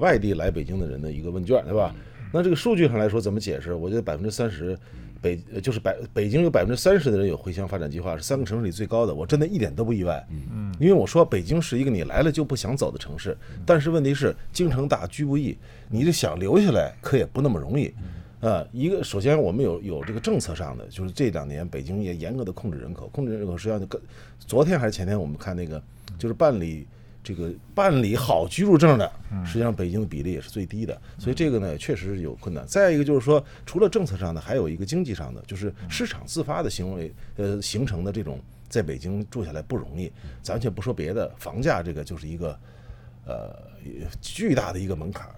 外地来北京的人的一个问卷，对吧？那这个数据上来说怎么解释？我觉得百分之三十，北呃就是百北京有百分之三十的人有回乡发展计划，是三个城市里最高的，我真的一点都不意外。嗯，因为我说北京是一个你来了就不想走的城市，但是问题是京城大居不易，你这想留下来可也不那么容易。呃，一个首先我们有有这个政策上的，就是这两年北京也严格的控制人口，控制人口实际上就跟昨天还是前天我们看那个就是办理这个办理好居住证的，实际上北京的比例也是最低的，所以这个呢确实是有困难。再一个就是说，除了政策上的，还有一个经济上的，就是市场自发的行为，呃，形成的这种在北京住下来不容易。咱且不说别的，房价这个就是一个呃巨大的一个门槛儿。